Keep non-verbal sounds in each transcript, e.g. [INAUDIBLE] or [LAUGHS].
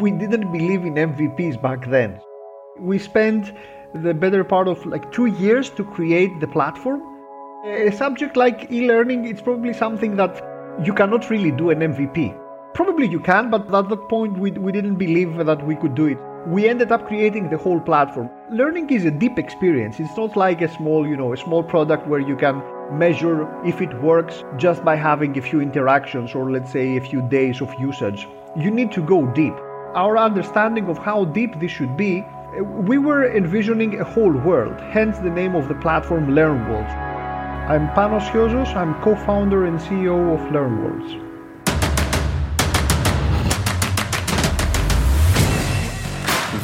we didn't believe in MVPs back then. We spent the better part of like two years to create the platform. A subject like e learning, it's probably something that you cannot really do an MVP. Probably you can, but at that point we, we didn't believe that we could do it. We ended up creating the whole platform. Learning is a deep experience. It's not like a small, you know, a small product where you can measure if it works just by having a few interactions or let's say a few days of usage. You need to go deep. Our understanding of how deep this should be, eh, we were envisioning a whole world, hence the name of the platform LearnWorlds. I'm Panos Siozos, I'm co-founder and CEO of LearnWorlds.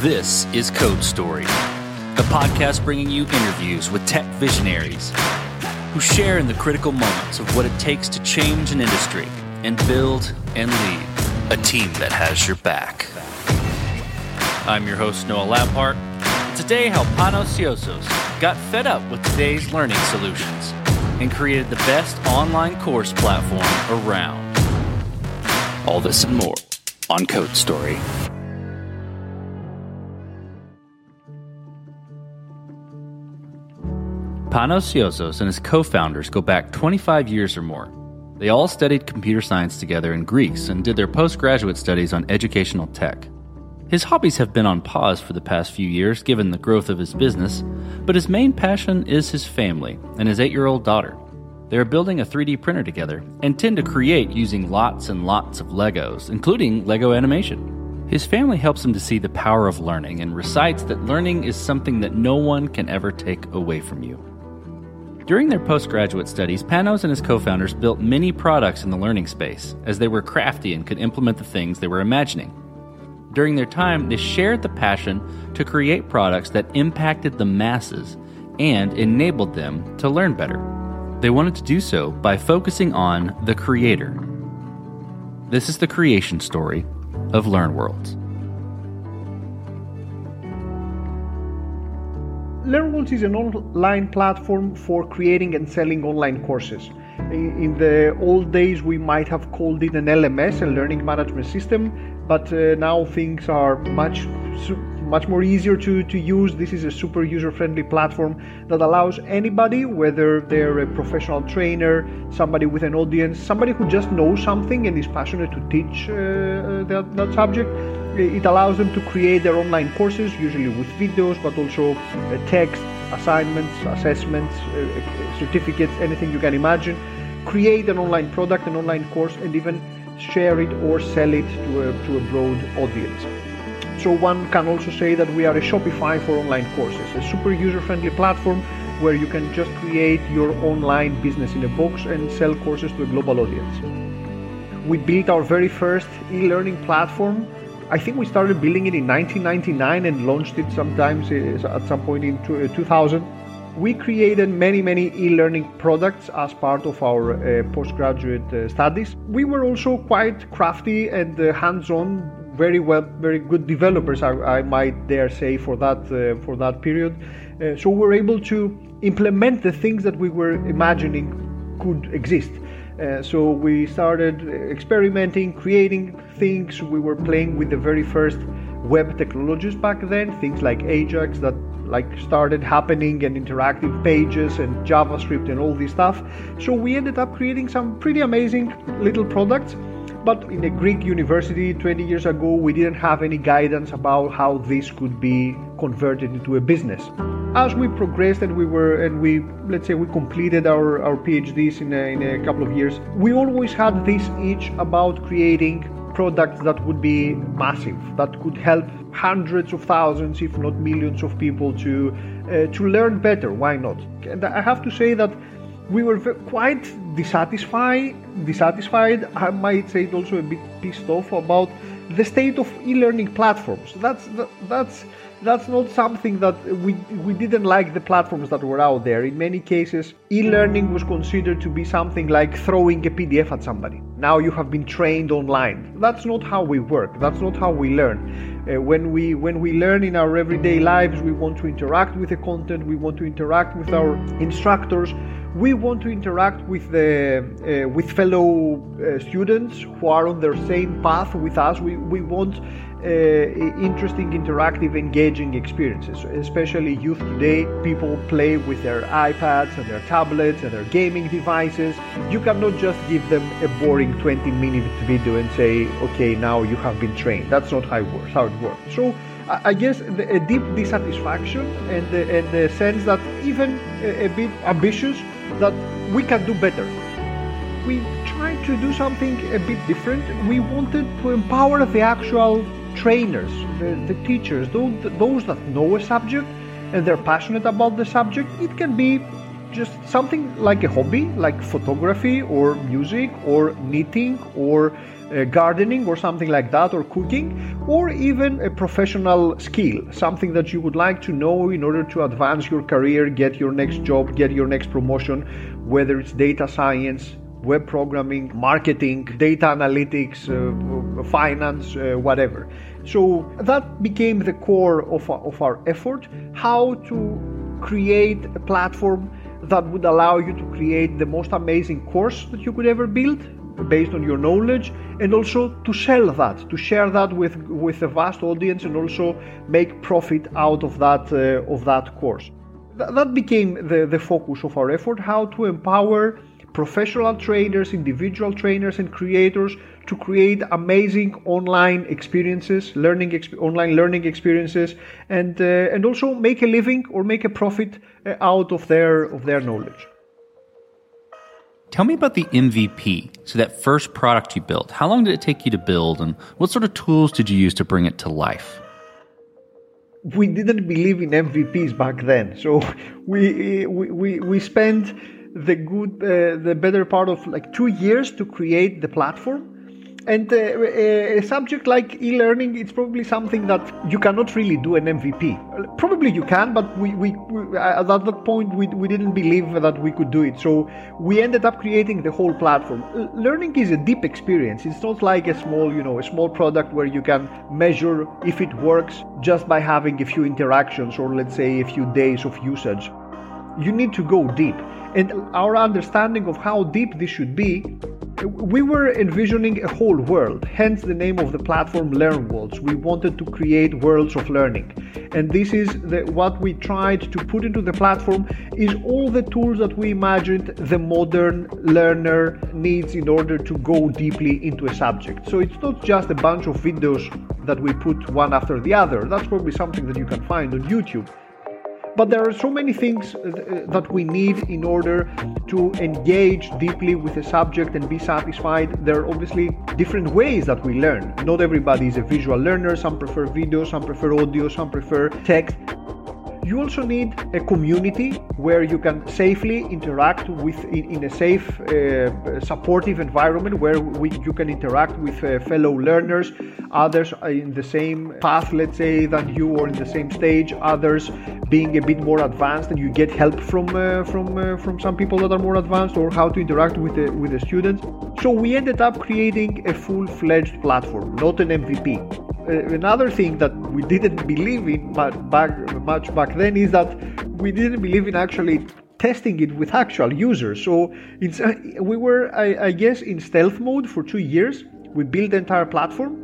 This is Code Story, a podcast bringing you interviews with tech visionaries who share in the critical moments of what it takes to change an industry and build and lead a team that has your back. I'm your host, Noah Labhart. Today, how Panos Siozos got fed up with today's learning solutions and created the best online course platform around. All this and more on Code Story. Panos Siozos and his co founders go back 25 years or more. They all studied computer science together in Greece and did their postgraduate studies on educational tech. His hobbies have been on pause for the past few years given the growth of his business, but his main passion is his family and his eight year old daughter. They are building a 3D printer together and tend to create using lots and lots of Legos, including Lego animation. His family helps him to see the power of learning and recites that learning is something that no one can ever take away from you. During their postgraduate studies, Panos and his co founders built many products in the learning space, as they were crafty and could implement the things they were imagining. During their time, they shared the passion to create products that impacted the masses and enabled them to learn better. They wanted to do so by focusing on the creator. This is the creation story of LearnWorlds. LearnWorlds is an online platform for creating and selling online courses. In the old days, we might have called it an LMS, a learning management system, but uh, now things are much much more easier to, to use. This is a super user-friendly platform that allows anybody, whether they're a professional trainer, somebody with an audience, somebody who just knows something and is passionate to teach uh, uh that, that subject, it allows them to create their online courses, usually with videos, but also uh, text, assignments, assessments, uh, uh, certificates, anything you can imagine. Create an online product, an online course, and even share it or sell it to a, to a broad audience. So one can also say that we are a Shopify for online courses, a super user-friendly platform where you can just create your online business in a box and sell courses to a global audience. We built our very first e-learning platform I think we started building it in 1999 and launched it sometimes uh, at some point in 2000. Uh, we created many, many e-learning products as part of our uh, postgraduate uh, studies. We were also quite crafty and uh, hands-on, very well, very good developers, I, I might dare say, for that for that period. so we were able to implement the things that we were imagining could exist. Uh, so we started experimenting, creating things. We were playing with the very first web technologies back then, things like Ajax that like started happening and interactive pages and JavaScript and all this stuff. So we ended up creating some pretty amazing little products. But in a Greek university 20 years ago, we didn't have any guidance about how this could be converted into a business. As we progressed and we were and we let's say we completed our, our phds in a, in a couple of years we always had this itch about creating products that would be massive that could help hundreds of thousands if not millions of people to uh, to learn better. Why not? And i have to say that we were quite dissatisfied dissatisfied i might say it also a bit pissed off about the state of e-learning platforms that's that's that's not something that we we didn't like the platforms that were out there. In many cases, e-learning was considered to be something like throwing a PDF at somebody. Now you have been trained online. That's not how we work. That's not how we learn. Uh, when we when we learn in our everyday lives, we want to interact with the content. We want to interact with our instructors. We want to interact with the uh, with fellow uh, students who are on their same path with us. We we want uh, interesting, interactive, engaging experiences. Especially youth today, people play with their iPads and their tablets and their gaming devices. You cannot just give them a boring 20 minute video and say, okay, now you have been trained. That's not how it works. How it works. So I guess a deep dissatisfaction and the, and the sense that even a, a bit ambitious that we can do better. We tried to do something a bit different. We wanted to empower the actual trainers, the, the teachers, those, those that know a subject and they're passionate about the subject. It can be just something like a hobby, like photography or music or knitting or uh, gardening or something like that, or cooking, or even a professional skill, something that you would like to know in order to advance your career, get your next job, get your next promotion, whether it's data science, web programming, marketing, data analytics, uh, finance, uh, whatever. So that became the core of, of our effort how to create a platform that would allow you to create the most amazing course that you could ever build based on your knowledge and also to sell that to share that with with a vast audience and also make profit out of that uh, of that course. Th- that became the the focus of our effort how to empower professional trainers individual trainers and creators to create amazing online experiences learning exp- online learning experiences and uh, and also make a living or make a profit uh, out of their of their knowledge Tell me about the MVP. So, that first product you built, how long did it take you to build, and what sort of tools did you use to bring it to life? We didn't believe in MVPs back then, so we we we, we spent the good uh, the better part of like two years to create the platform and uh, a subject like e-learning, it's probably something that you cannot really do an MVP. Probably you can, but we, we, we at that point we, we didn't believe that we could do it. So we ended up creating the whole platform. Learning is a deep experience. It's not like a small, you know, a small product where you can measure if it works just by having a few interactions or let's say a few days of usage. You need to go deep. And our understanding of how deep this should be we were envisioning a whole world, hence the name of the platform Learn Worlds. We wanted to create worlds of learning. And this is the, what we tried to put into the platform is all the tools that we imagined the modern learner needs in order to go deeply into a subject. So it's not just a bunch of videos that we put one after the other. That's probably something that you can find on YouTube. But there are so many things uh, that we need in order to engage deeply with a subject and be satisfied. There are obviously different ways that we learn. Not everybody is a visual learner. Some prefer video, some prefer audio, some prefer text. You also need a community where you can safely interact with in, in a safe, uh, supportive environment where we, you can interact with uh, fellow learners, others in the same path, let's say, than you, or in the same stage. Others being a bit more advanced, and you get help from uh, from uh, from some people that are more advanced, or how to interact with the with the students. So we ended up creating a full-fledged platform, not an MVP. Uh, another thing that we didn't believe in back, much back then is that we didn't believe in actually testing it with actual users. So [LAUGHS] we were, I, I, guess, in stealth mode for two years. We built the entire platform.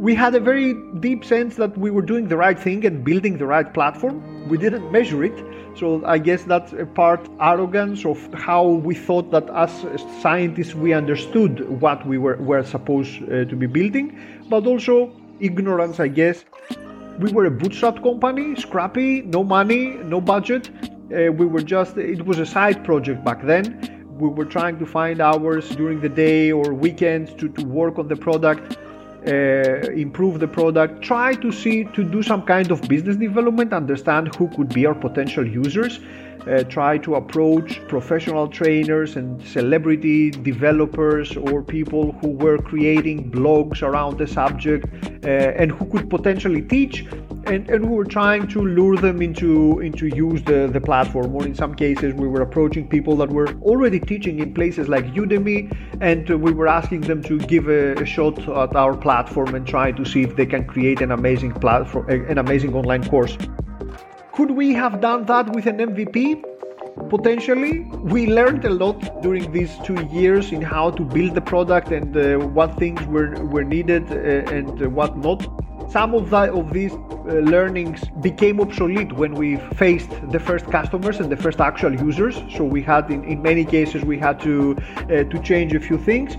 We had a very deep sense that we were doing the right thing and building the right platform. We didn't measure it. So I guess that's a part arrogance of how we thought that as scientists we understood what we were, were supposed uh, to be building, but also ignorance, I guess. We were a bootstrap company, scrappy, no money, no budget. Uh, we were just, it was a side project back then. We were trying to find hours during the day or weekends to, to work on the product, uh, improve the product, try to see, to do some kind of business development, understand who could be our potential users uh, try to approach professional trainers and celebrity developers or people who were creating blogs around the subject uh, and who could potentially teach and, and we were trying to lure them into into use the, the platform. Or in some cases we were approaching people that were already teaching in places like udemy and we were asking them to give a, a, shot at our platform and try to see if they can create an amazing platform an amazing online course could we have done that with an MVP? potentially. We learned a lot during these two years in how to build the product and uh, what things were, were needed uh, and uh, what not. Some of, that, of these uh, learnings became obsolete when we faced the first customers and the first actual users. So we had in, in many cases we had to uh, to change a few things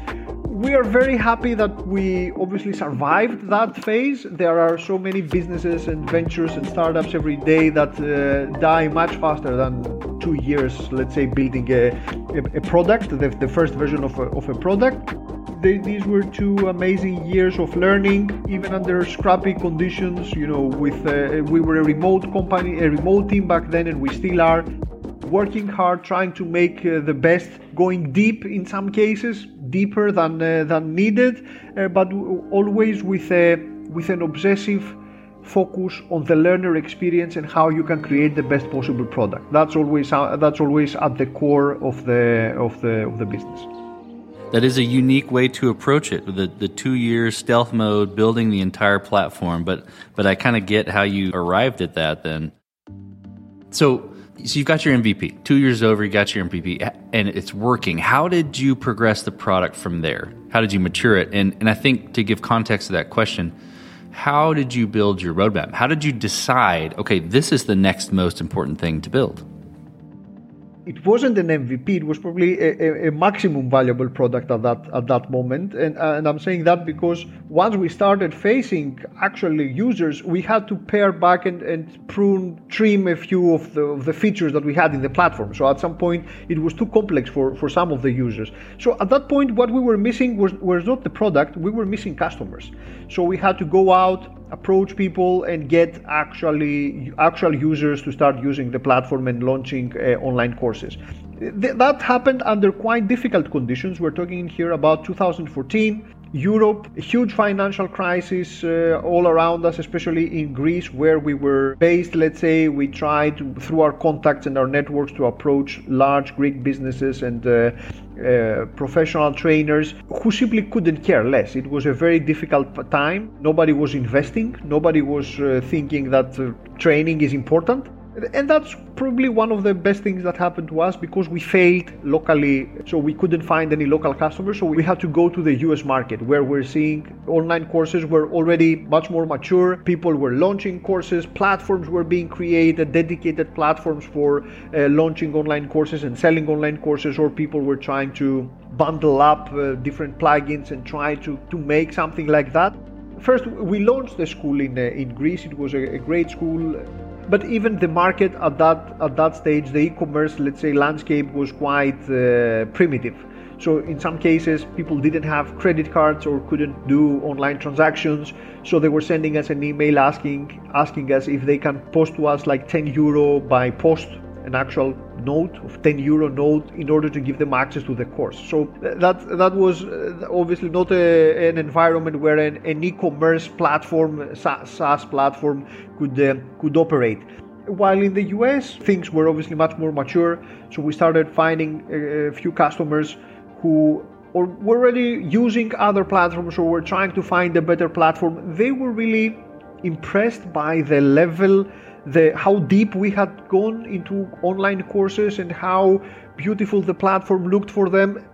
we are very happy that we obviously survived that phase. There are so many businesses and ventures and startups every day that uh, die much faster than two years, let's say, building a, a, a product, the, the, first version of a, of a product. They, these were two amazing years of learning, even under scrappy conditions. You know, with uh, we were a remote company, a remote team back then, and we still are working hard, trying to make uh, the best, going deep in some cases, deeper than uh, than needed, uh, but always with a with an obsessive focus on the learner experience and how you can create the best possible product. That's always uh, that's always at the core of the of the of the business. That is a unique way to approach it. The the two years stealth mode, building the entire platform. But but I kind of get how you arrived at that. Then, so so you've got your MVP. Two years over, you got your MVP, and it's working. How did you progress the product from there? How did you mature it? And and I think to give context to that question, how did you build your roadmap? How did you decide? Okay, this is the next most important thing to build it wasn't an MVP. It was probably a, a, maximum valuable product at that at that moment. And and I'm saying that because once we started facing actually users, we had to pare back and, and prune, trim a few of the, of the features that we had in the platform. So at some point, it was too complex for, for some of the users. So at that point, what we were missing was was not the product. We were missing customers. So we had to go out approach people and get actually actual users to start using the platform and launching uh, online courses. Th- that happened under quite difficult conditions. We're talking here about 2014. Europe, huge financial crisis uh, all around us, especially in Greece, where we were based. Let's say we tried through our contacts and our networks to approach large Greek businesses and uh, uh, professional trainers who simply couldn't care less. It was a very difficult time. Nobody was investing, nobody was uh, thinking that uh, training is important. And that's probably one of the best things that happened to us because we failed locally. So we couldn't find any local customers. So we had to go to the US market where we're seeing online courses were already much more mature. People were launching courses, platforms were being created, dedicated platforms for uh, launching online courses and selling online courses, or people were trying to bundle up uh, different plugins and try to, to make something like that. First, we launched the school in, uh, in Greece. It was a, a great school but even the market at that at that stage, the e-commerce, let's say, landscape was quite uh, primitive. So in some cases, people didn't have credit cards or couldn't do online transactions. So they were sending us an email asking asking us if they can post to us like 10 euro by post an actual note of 10 euro note in order to give them access to the course. So that that was uh, obviously not a, an environment where an, an, e-commerce platform SaaS platform could uh, could operate. While in the US things were obviously much more mature so we started finding a, few customers who or were already using other platforms or were trying to find a better platform. They were really impressed by the level the how deep we had gone into online courses and how beautiful the platform looked for them.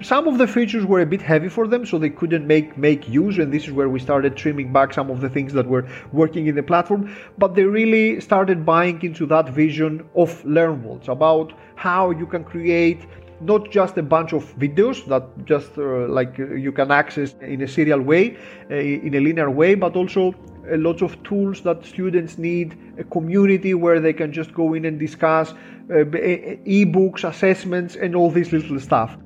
Some of the features were a bit heavy for them so they couldn't make make use and this is where we started trimming back some of the things that were working in the platform. But they really started buying into that vision of LearnWorlds about how you can create not just a bunch of videos that just uh, like uh, you can access in a serial way uh, in a linear way but also a lot of tools that students need, a community where they can just go in and discuss uh, e-books, assessments, and all this little stuff.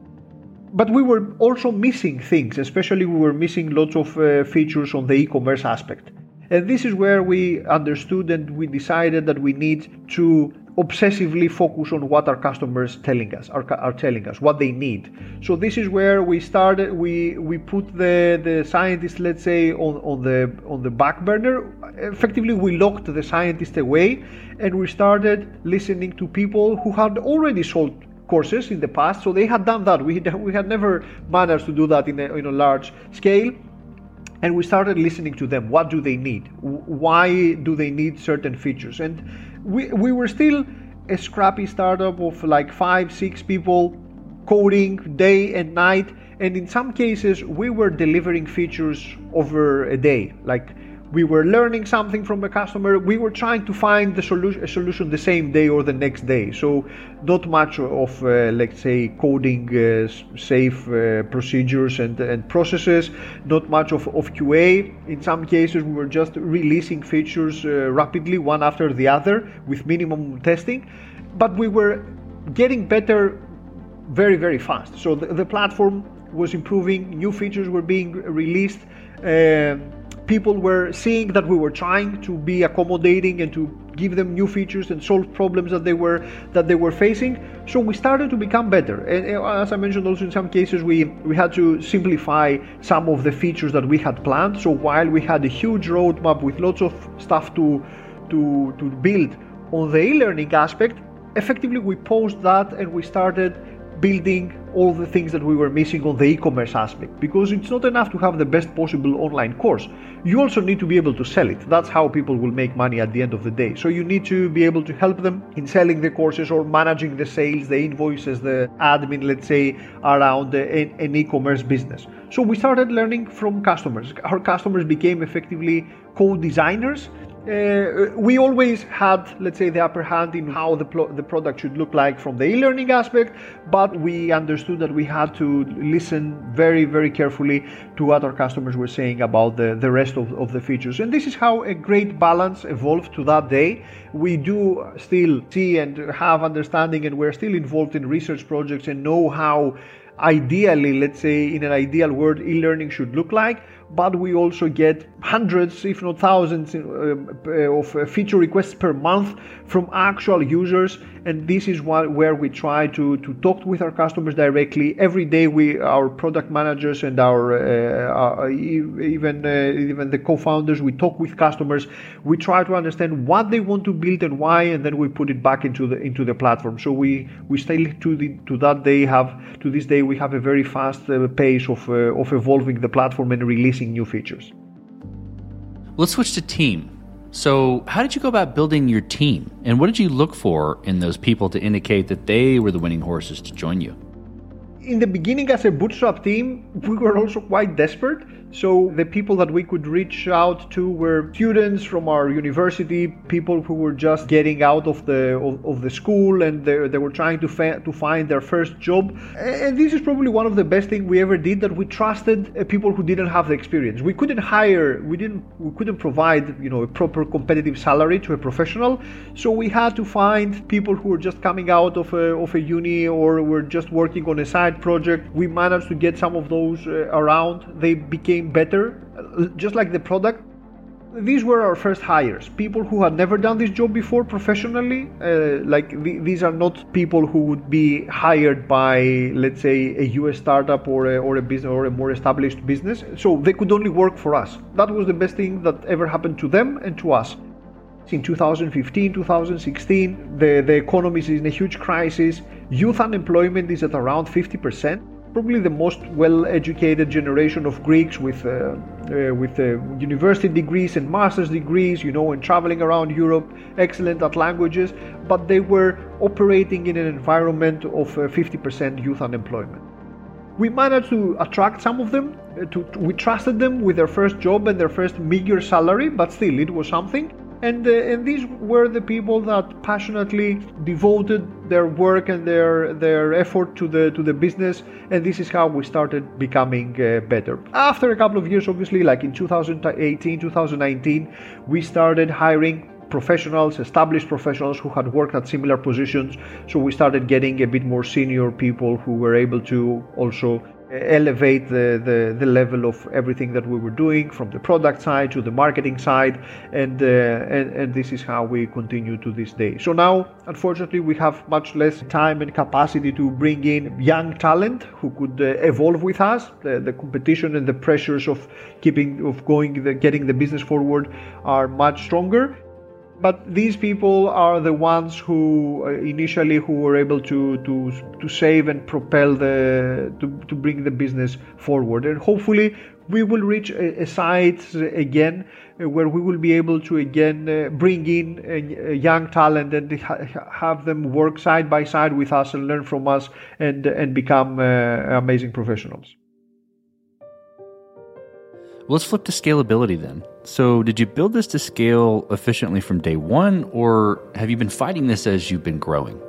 But we were also missing things, especially we were missing lots of uh, features on the e-commerce aspect. And this is where we understood and we decided that we need to obsessively focus on what our customers telling us are, are telling us what they need. So this is where we started we we put the the scientists let's say on on the on the back burner. Effectively we locked the scientists away and we started listening to people who had already sold courses in the past. So they had done that. We had, we had never managed to do that in a, in a large scale. And we started listening to them. What do they need? Why do they need certain features? And we, we were still a scrappy startup of like five, six people coding day and night. And in some cases, we were delivering features over a day. Like we were learning something from a customer we were trying to find the solution, a solution the same day or the next day. So not much of uh, let's say coding uh, safe uh, procedures and, and processes not much of, of qa in some cases we were just releasing features uh, rapidly one after the other with minimum testing but we were getting better very very fast. So the, the platform was improving new features were being released um, people were seeing that we were trying to be accommodating and to give them new features and solve problems that they were that they were facing. So we started to become better. And uh, as i mentioned also in some cases we we had to simplify some of the features that we had planned. So while we had a huge roadmap with lots of stuff to to to build on the e-learning aspect effectively we paused that and we started building all the things that we were missing on the e-commerce aspect because it's not enough to have the best possible online course. You also need to be able to sell it. That's how people will make money at the end of the day. So you need to be able to help them in selling the courses or managing the sales the invoices the admin let's say around an e-commerce business. So we started learning from customers. Our customers became effectively co-designers uh, we always had, let's say, the upper hand in how the, pl- the product should look like from the e learning aspect, but we understood that we had to listen very, very carefully to what our customers were saying about the, the rest of, of the features. And this is how a great balance evolved to that day. We do still see and have understanding, and we're still involved in research projects and know how ideally, let's say, in an ideal world, e learning should look like but we also get hundreds, if not thousands, uh, uh, of uh, feature requests per month from actual users. And this is what, where we try to, to talk with our customers directly. Every day, we our product managers and our, uh, our even uh, even the co-founders, we talk with customers. We try to understand what they want to build and why, and then we put it back into the into the platform. So we we still to the to that day have to this day we have a very fast uh, pace of of evolving the platform and releasing releasing new features. Let's switch to team. So, how did you go about building your team? And what did you look for in those people to indicate that they were the winning horses to join you? In the beginning, as a bootstrap team, we were also quite desperate so the people that we could reach out to were students from our university, people who were just getting out of the of, of the school and they, they were trying to fa- to find their first job. And this is probably one of the best things we ever did that we trusted uh, people who didn't have the experience. We couldn't hire, we didn't we couldn't provide, you know, a proper competitive salary to a professional. So we had to find people who were just coming out of a of a uni or were just working on a side project. We managed to get some of those uh, around. They became became better, just like the product. These were our first hires, people who had never done this job before professionally. Uh, like th- these are not people who would be hired by, let's say, a US startup or a, or a business or a more established business. So they could only work for us. That was the best thing that ever happened to them and to us in 2015 2016 the, the economy is in a huge crisis youth unemployment is at around 50% probably the most well-educated generation of Greeks with uh, uh, with uh, university degrees and master's degrees, you know, and traveling around Europe, excellent at languages, but they were operating in an environment of 50% uh, youth unemployment. We managed to attract some of them. Uh, to, we trusted them with their first job and their first meager salary, but still, it was something and uh, and these were the people that passionately devoted their work and their their effort to the to the business. And this is how we started becoming uh, better. After a couple of years obviously like in 2018 2019 we started hiring professionals established professionals who had worked at similar positions. So we started getting a bit more senior people who were able to also elevate the, the, the, level of everything that we were doing from the product side to the marketing side and, uh, and, and this is how we continue to this day. So now unfortunately we have much less time and capacity to bring in young talent who could uh, evolve with us. The, the competition and the pressures of keeping of going the, getting the business forward are much stronger but these people are the ones who uh, initially who were able to to to save and propel the to, to bring the business forward and hopefully we will reach a, a site again uh, where we will be able to again uh, bring in a, a young talent and ha- have them work side by side with us and learn from us and and become uh, amazing professionals. Let's flip to scalability then. So, did you build this to scale efficiently from day one, or have you been fighting this as you've been growing?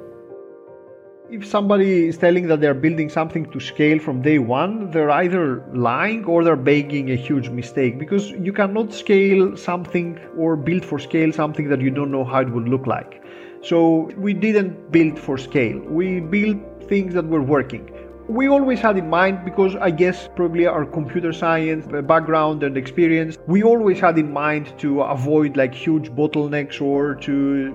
if somebody is telling that they're building something to scale from day one, they're either lying or they're making a huge mistake because you cannot scale something or build for scale something that you don't know how it would look like. So we didn't build for scale. We built things that were working we always had in mind because I guess probably our computer science background and experience, we always had in mind to avoid like huge bottlenecks or to.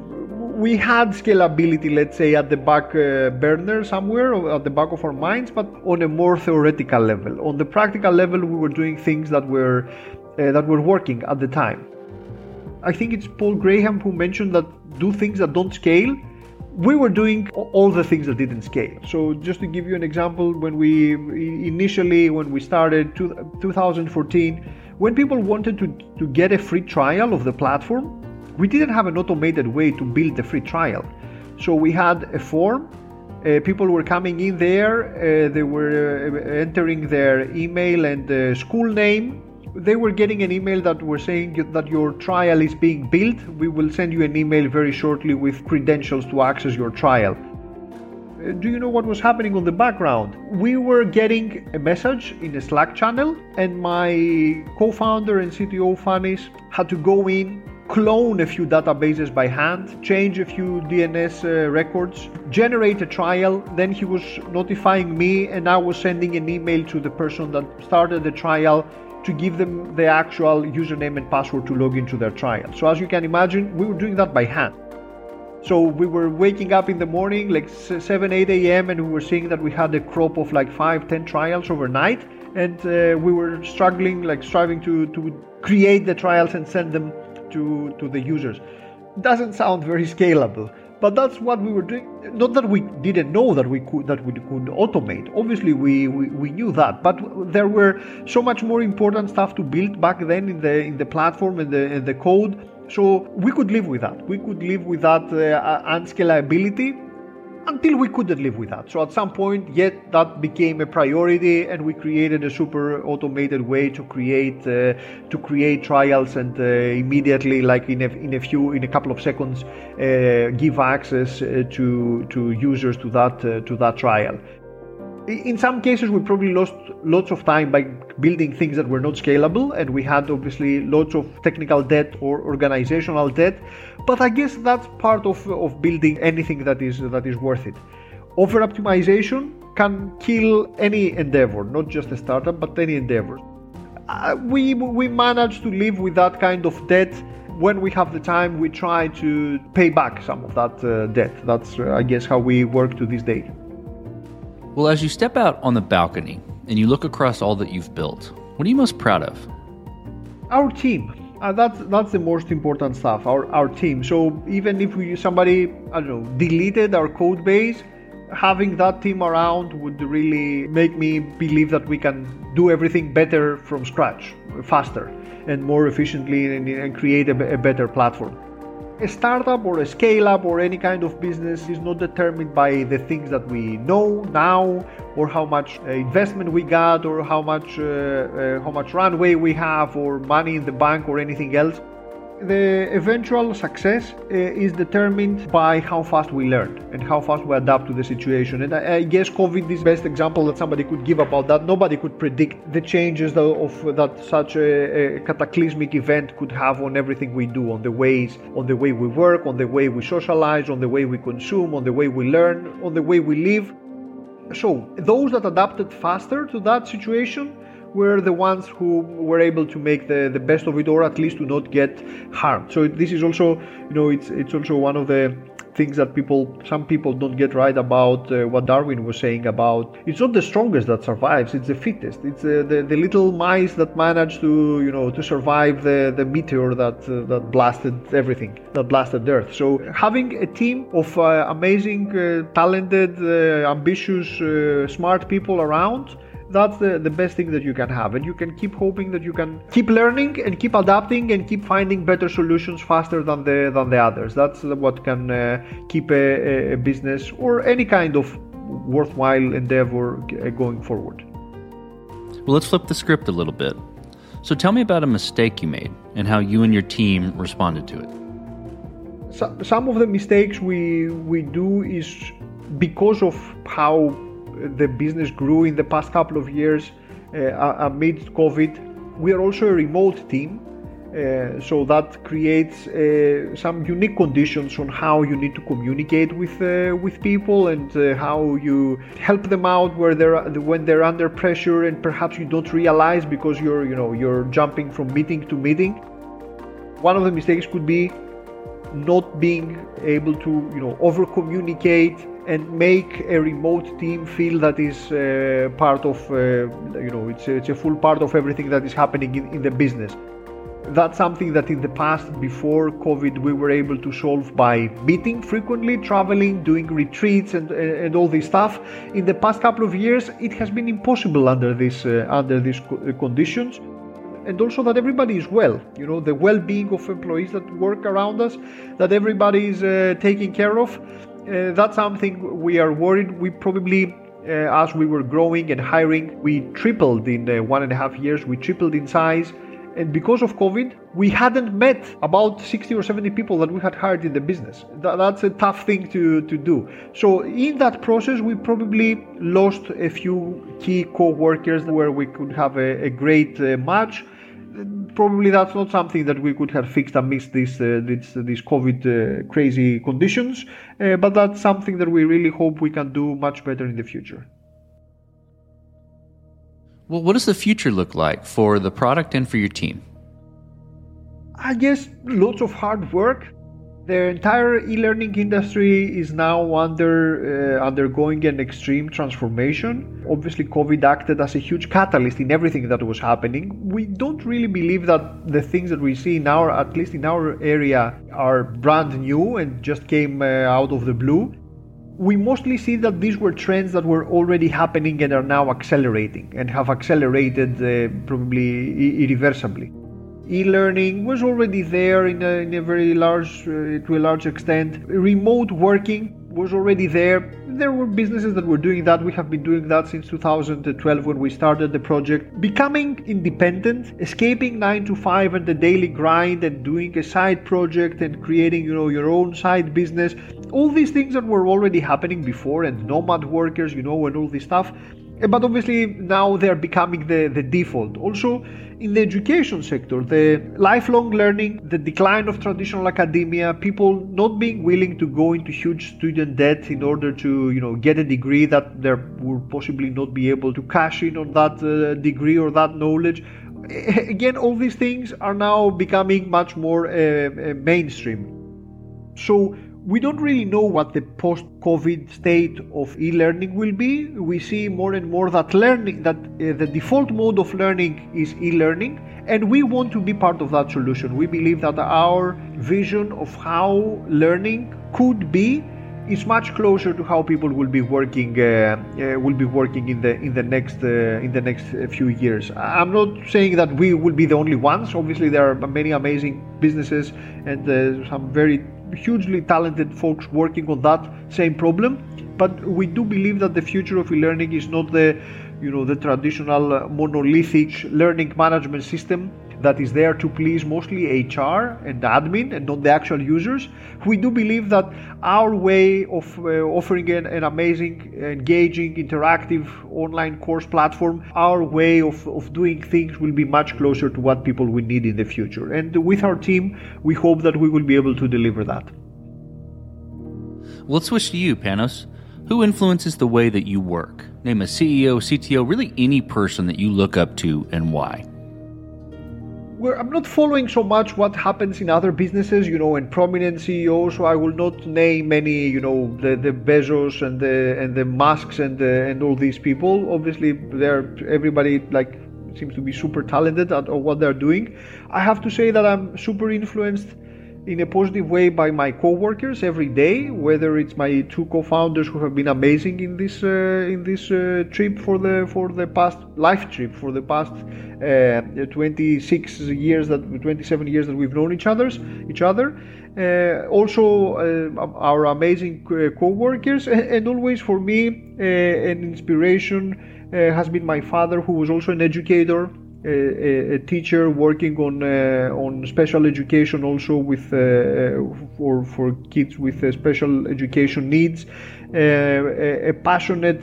We had scalability, let's say, at the back uh, burner somewhere, at the back of our minds, but on a more theoretical level. On the practical level, we were doing things that were uh, that were working at the time. I think it's Paul Graham who mentioned that do things that don't scale we were doing all the things that didn't scale. So just to give you an example, when we initially when we started 2014, when people wanted to, to get a free trial of the platform, we didn't have an automated way to build the free trial. So we had a form. Uh, people were coming in there. Uh, they were uh, entering their email and uh, school name they were getting an email that were saying that your trial is being built. We will send you an email very shortly with credentials to access your trial. Uh, do you know what was happening on the background? We were getting a message in a Slack channel, and my co founder and CTO Fanis had to go in, clone a few databases by hand, change a few DNS uh, records, generate a trial. Then he was notifying me, and I was sending an email to the person that started the trial to give them the actual username and password to log into their trial. So as you can imagine, we were doing that by hand. So we were waking up in the morning, like 7, 8 a.m., and we were seeing that we had a crop of like 5, 10 trials overnight. And uh, we were struggling, like striving to, to create the trials and send them to, to the users. Doesn't sound very scalable, but that's what we were doing. Not that we didn't know that we could that we could automate. Obviously we, we, we knew that but there were so much more important stuff to build back then in the in the platform and the in the code. So we could live with that. We could live with that uh, unscalability until we couldn't live with that. So at some point, yet that became a priority, and we created a super automated way to create uh, to create trials and uh, immediately, like in a, in a few in a couple of seconds, uh, give access uh, to to users to that uh, to that trial in some cases we probably lost lots of time by building things that were not scalable and we had obviously lots of technical debt or organizational debt. But i guess that's part of, of building anything that is that is worth it. Over optimization can kill any endeavor not just a startup but any endeavor. Uh, we we manage to live with that kind of debt when we have the time. We try to pay back some of that uh, debt. That's uh, i guess how we work to this day well, as you step out on the balcony and you look across all that you've built, what are you most proud of? Our team. Uh, that's that's the most important stuff. Our our team. So even if we somebody I don't know deleted our code base, having that team around would really make me believe that we can do everything better from scratch, faster and more efficiently, and, and create a, a better platform. A startup or a scale up or any kind of business is not determined by the things that we know now or how much uh, investment we got or how much uh, uh, how much runway we have or money in the bank or anything else the eventual success uh, is determined by how fast we learn and how fast we adapt to the situation. And I, I guess COVID is the best example that somebody could give about that. Nobody could predict the changes that, of that such a, a, cataclysmic event could have on everything we do, on the ways, on the way we work, on the way we socialize, on the way we consume, on the way we learn, on the way we live. So those that adapted faster to that situation were the ones who were able to make the, the best of it or at least to not get harmed. So this is also, you know, it's it's also one of the things that people some people don't get right about uh, what darwin was saying about it's not the strongest that survives it's the fittest it's uh, the, the little mice that managed to you know to survive the, the meteor that uh, that blasted everything that blasted earth so having a team of uh, amazing uh, talented uh, ambitious smart people around that's the, the best thing that you can have. And you can keep hoping that you can keep learning and keep adapting and keep finding better solutions faster than the than the others. That's what can uh, keep a, a business or any kind of worthwhile endeavor uh, going forward. Well let's flip the script a little bit. So tell me about a mistake you made and how you and your team responded to it. So, some of the mistakes we we do is because of how the business grew in the past couple of years uh, amid COVID. We are also a remote team, uh, so that creates uh, some unique conditions on how you need to communicate with uh, with people and uh, how you help them out where they're when they're under pressure and perhaps you don't realize because you're you know you're jumping from meeting to meeting. One of the mistakes could be not being able to you know over communicate and make a remote team feel that is uh, part of uh, you know it's, it's a full part of everything that is happening in, in the business. That's something that in the past before covid we were able to solve by meeting frequently traveling doing retreats and and all this stuff. In the past couple of years it has been impossible under this uh, under these uh, conditions. And also that everybody is well you know the well-being of employees that work around us that everybody is uh, taken care of uh, that's something we are worried. We probably, uh, as we were growing and hiring, we tripled in uh, one and a half years. We tripled in size. And because of COVID, we hadn't met about 60 or 70 people that we had hired in the business. that's a tough thing to, to do. So, in that process, we probably lost a few key co workers where we could have a, a great uh, match probably that's not something that we could have fixed amidst these uh, these, these COVID uh, crazy conditions, uh, but that's something that we really hope we can do much better in the future. Well, what does the future look like for the product and for your team? I guess lots of hard work the entire e-learning industry is now under uh, undergoing an extreme transformation. Obviously, COVID acted as a huge catalyst in everything that was happening. We don't really believe that the things that we see in our, at least in our area, are brand new and just came uh, out of the blue. We mostly see that these were trends that were already happening and are now accelerating and have accelerated uh, probably irreversibly e-learning was already there in a, in a very large uh, to a large extent. Remote working was already there. There were businesses that were doing that. We have been doing that since 2012 when we started the project. Becoming independent escaping 9 to 5 and the daily grind and doing a side project and creating you know your own side business. All these things that were already happening before and nomad workers you know and all this stuff. But obviously now they're becoming the, the default. Also in the education sector, the lifelong learning, the decline of traditional academia, people not being willing to go into huge student debt in order to, you know, get a degree that they will possibly not be able to cash in on that uh, degree or that knowledge. Again, all these things are now becoming much more uh, uh mainstream. So we don't really know what the post-COVID state of e-learning will be. We see more and more that learning, that uh, the default mode of learning is e-learning, and we want to be part of that solution. We believe that our vision of how learning could be is much closer to how people will be working uh, uh, will be working in the in the next uh, in the next few years. I'm not saying that we will be the only ones. Obviously, there are many amazing businesses and uh, some very hugely talented folks working on that same problem but we do believe that the future of e-learning is not the you know the traditional uh, monolithic learning management system that is there to please mostly HR and admin and not the actual users. We do believe that our way of uh, offering an, an, amazing, engaging, interactive online course platform, our way of, of doing things will be much closer to what people will need in the future. And with our team, we hope that we will be able to deliver that. let's switch to you, Panos. Who influences the way that you work? Name a CEO, CTO, really any person that you look up to and why. I'm not following so much what happens in other businesses, you know, and prominent CEOs. So I will not name any, you know, the, the Bezos and the and the Musks and the, and all these people. Obviously, they're everybody like seems to be super talented at what they're doing. I have to say that I'm super influenced in a positive way by my co-workers every day whether it's my two co-founders who have been amazing in this uh, in this uh, trip for the for the past life trip for the past uh, 26 years that 27 years that we've known each other's each other. Uh, also uh, our amazing co-workers. And, [LAUGHS] and always for me uh, an inspiration has been my father who was also an educator a, a, teacher working on uh, on special education also with uh, for for kids with uh, special education needs. A, a, passionate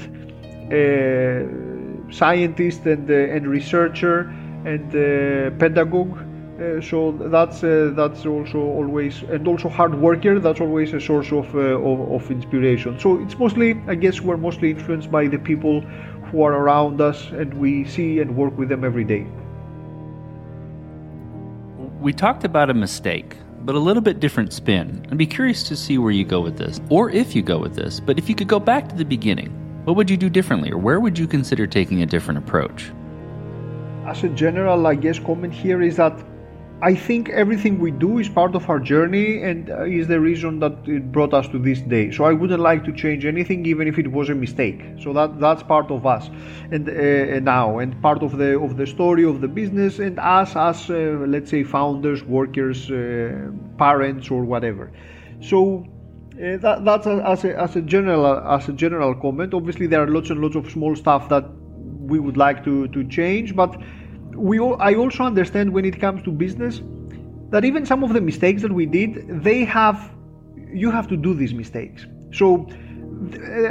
scientist and and researcher and pedagogue. Uh, so that's uh, that's also always and also hard worker. That's always a source of, uh, of, of inspiration. So it's mostly i guess we're mostly influenced by the people who are around us and we see and work with them every day. We talked about a mistake, but a little bit different spin. I'd be curious to see where you go with this, or if you go with this. But if you could go back to the beginning, what would you do differently, or where would you consider taking a different approach? As a general, I guess, comment here is that I think everything we do is part of our journey and uh, is the reason that it brought us to this day. So I wouldn't like to change anything, even if it was a mistake. So that that's part of us, and uh, now, and part of the of the story of the business, and us as uh, let's say founders, workers, uh, parents, or whatever. So. Uh, that, that's a, as, a, as a general as a general comment. Obviously, there are lots and lots of small stuff that we would like to, to change, but we all, I also understand when it comes to business that even some of the mistakes that we did, they have you have to do these mistakes. So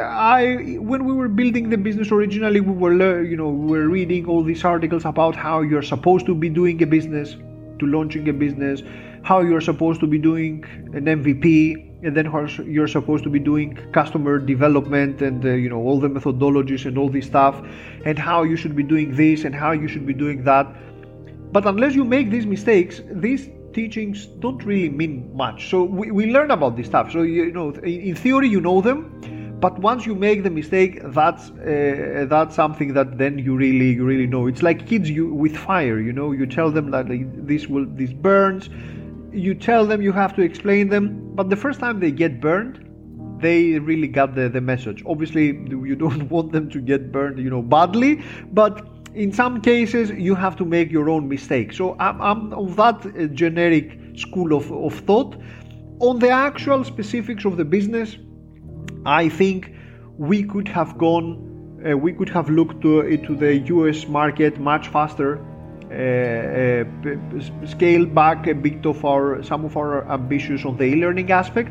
I when we were building the business originally, we were you know we were reading all these articles about how you're supposed to be doing a business, to launching a business, how you're supposed to be doing an MVP, and then you're supposed to be doing customer development and uh, you know all the methodologies and all this stuff and how you should be doing this and how you should be doing that. But unless you make these mistakes these teachings don't really mean much. So we, we learn about this stuff. So you know in theory you know them but once you make the mistake that's uh, that's something that then you really you really know. It's like kids you with fire you know you tell them that this will this burns you tell them you have to explain them. But the first time they get burned they really got the, the message. Obviously you don't [LAUGHS] want them to get burned you know badly. But in some cases you have to make your own mistake so i'm, I'm of that uh, generic school of, of thought. On the actual specifics of the business i think we could have gone uh, we could have looked to, to the us market much faster uh, uh, scale back a bit of our some of our ambitions on the e-learning aspect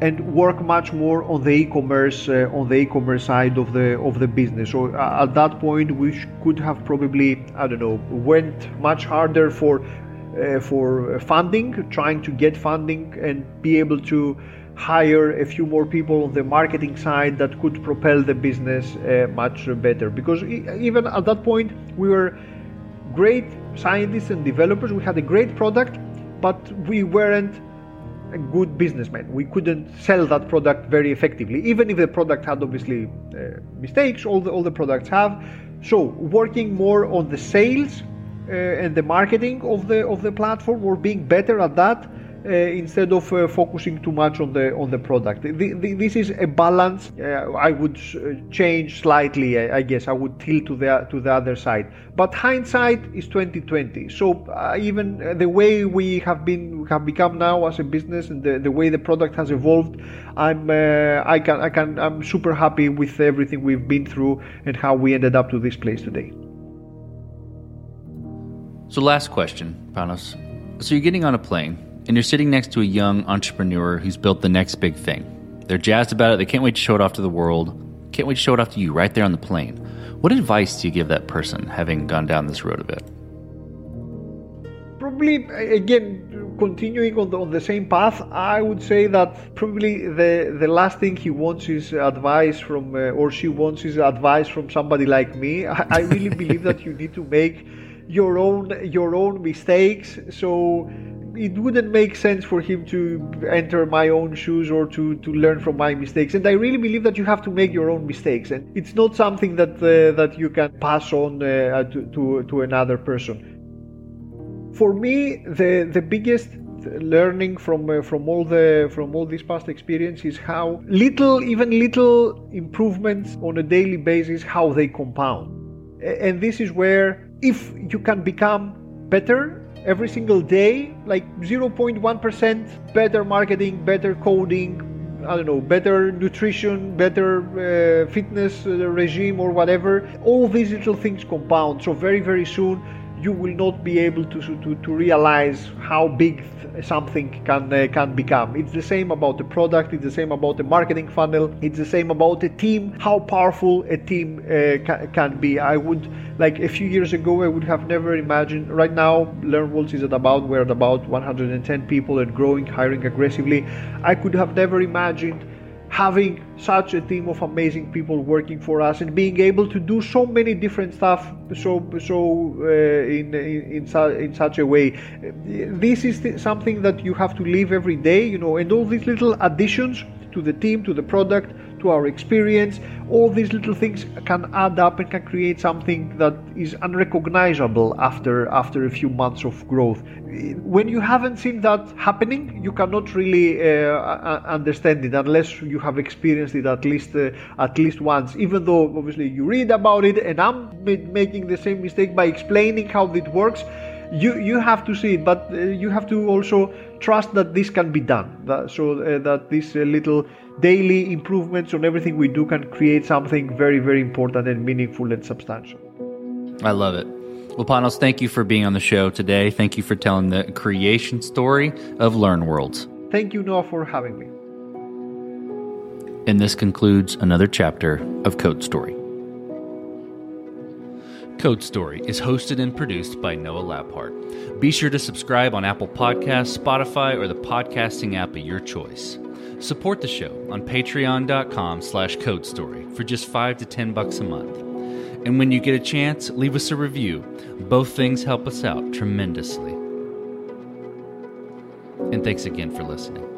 and work much more on the e-commerce uh, on the e-commerce side of the of the business. So at that point we could have probably i don't know went much harder for uh, for funding trying to get funding and be able to hire a few more people on the marketing side that could propel the business much better. Because even at that point we were great scientists and developers. We had a great product, but we weren't a good businessman. We couldn't sell that product very effectively, even if the product had obviously uh, mistakes. All the all the products have. So working more on the sales uh, and the marketing of the of the platform, or being better at that, uh, instead of uh, focusing too much on the on the product. The, the, this is a balance. Uh, I would change slightly. I, I, guess I would tilt to the to the other side. But hindsight is 2020. So even the way we have been have become now as a business and the, the way the product has evolved, I'm I can I can I'm super happy with everything we've been through and how we ended up to this place today. So last question, Panos. So you're getting on a plane and you're sitting next to a young entrepreneur who's built the next big thing. They're jazzed about it, they can't wait to show it off to the world, can't wait to show it off to you right there on the plane. What advice do you give that person having gone down this road a bit? Probably, again, continuing on the, on the same path, I would say that probably the, the last thing he wants is advice from, uh, or she wants is advice from somebody like me. I, I really believe that you need to make your own your own mistakes. So it wouldn't make sense for him to enter my own shoes or to, to learn from my mistakes. And I really believe that you have to make your own mistakes, and it's not something that uh, that you can pass on uh, to, to to another person. For me, the the biggest learning from uh, from all the from all this past experience is how little even little improvements on a daily basis how they compound and this is where if you can become better every single day like 0.1% better marketing better coding I don't know, better nutrition, better uh, fitness uh, regime, or whatever. All these little things compound. So very, very soon, you will not be able to to, to realize how big something can uh, can become. It's the same about the product. It's the same about the marketing funnel. It's the same about the team. How powerful a team uh, ca- can be. I would like a few years ago. I would have never imagined. Right now, LearnWorlds is at about we're at about 110 people and growing, hiring aggressively. I could have never imagined having such a team of amazing people working for us and being able to do so many different stuff so so uh, in, in in, in such a way. This is th- something that you have to live every day you know and all these little additions to the team to the product to our experience. All these little things can add up and can create something that is unrecognizable after after a few months of growth. When you haven't seen that happening you cannot really uh, understand it unless you have experienced it at least uh, at least once. Even though obviously you read about it and i'm making the same mistake by explaining how it works you you have to see it. But uh, you have to also trust that this can be done. That, so uh, that this uh, little daily improvements on everything we do can create something very very important and meaningful and substantial. I love it. Well panos thank you for being on the show today. Thank you for telling the creation story of LearnWorlds thank you noah for having me. And this concludes another chapter of code story. Code Story is hosted and produced by Noah Labhart. Be sure to subscribe on Apple Podcasts, Spotify, or the podcasting app of your choice. Support the show on patreon.com slash codestory for just 5 to 10 bucks a month. And when you get a chance, leave us a review. Both things help us out tremendously. And thanks again for listening.